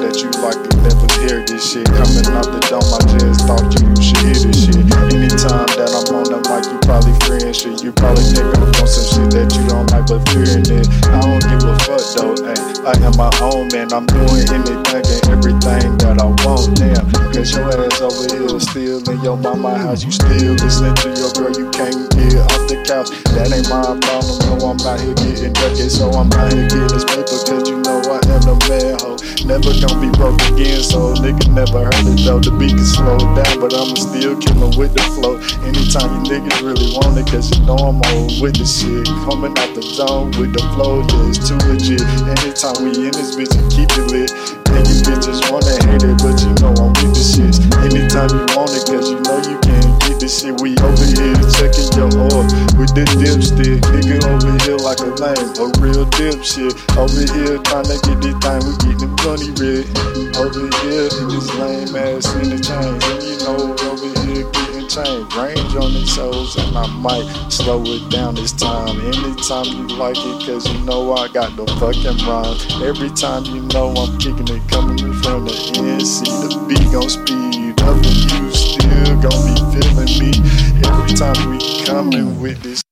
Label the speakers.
Speaker 1: that you likely never hear this shit coming out the dome, I just thought you should hear this shit. Anytime that I'm on the mic, you probably fearing shit. You probably think I'm on some shit that you don't like, but fearing it. I don't give a fuck though. Ay, I am my own man. I'm doing anything and everything that I want. Damn, cause your ass over here still in your mama house. You still listening to your girl. You can't get That ain't my problem. No, I'm not here getting dirty, so I'm out here getting this paper. Cause you know I am the man ho. Never gonna be broke again, so nigga never heard it though. The beat can slow down, but I'ma still killin' with the flow. Anytime you niggas really want it, cause you know I'm old with the shit. Coming out the zone with the flow, yeah, it's too legit. Anytime we in this bitch, and keep it lit. And you bitches wanna hate it, but you know I'm with the shit. Anytime you want it, cause you know you can't get this shit. We over here checking your oil the dipstick. Nigga over here like a lame, a real dipshit. Over here trying to get this thing, we getting money red. Over here, in this lame ass in the chains. And you know, over here getting change. Range on these hoes, and I might slow it down this time. Anytime you like it, cause you know I got the fucking rhyme. Every time you know I'm kicking it, coming from the end. See the beat gon' speed up, and you still gon' be feeling me. Time we coming with this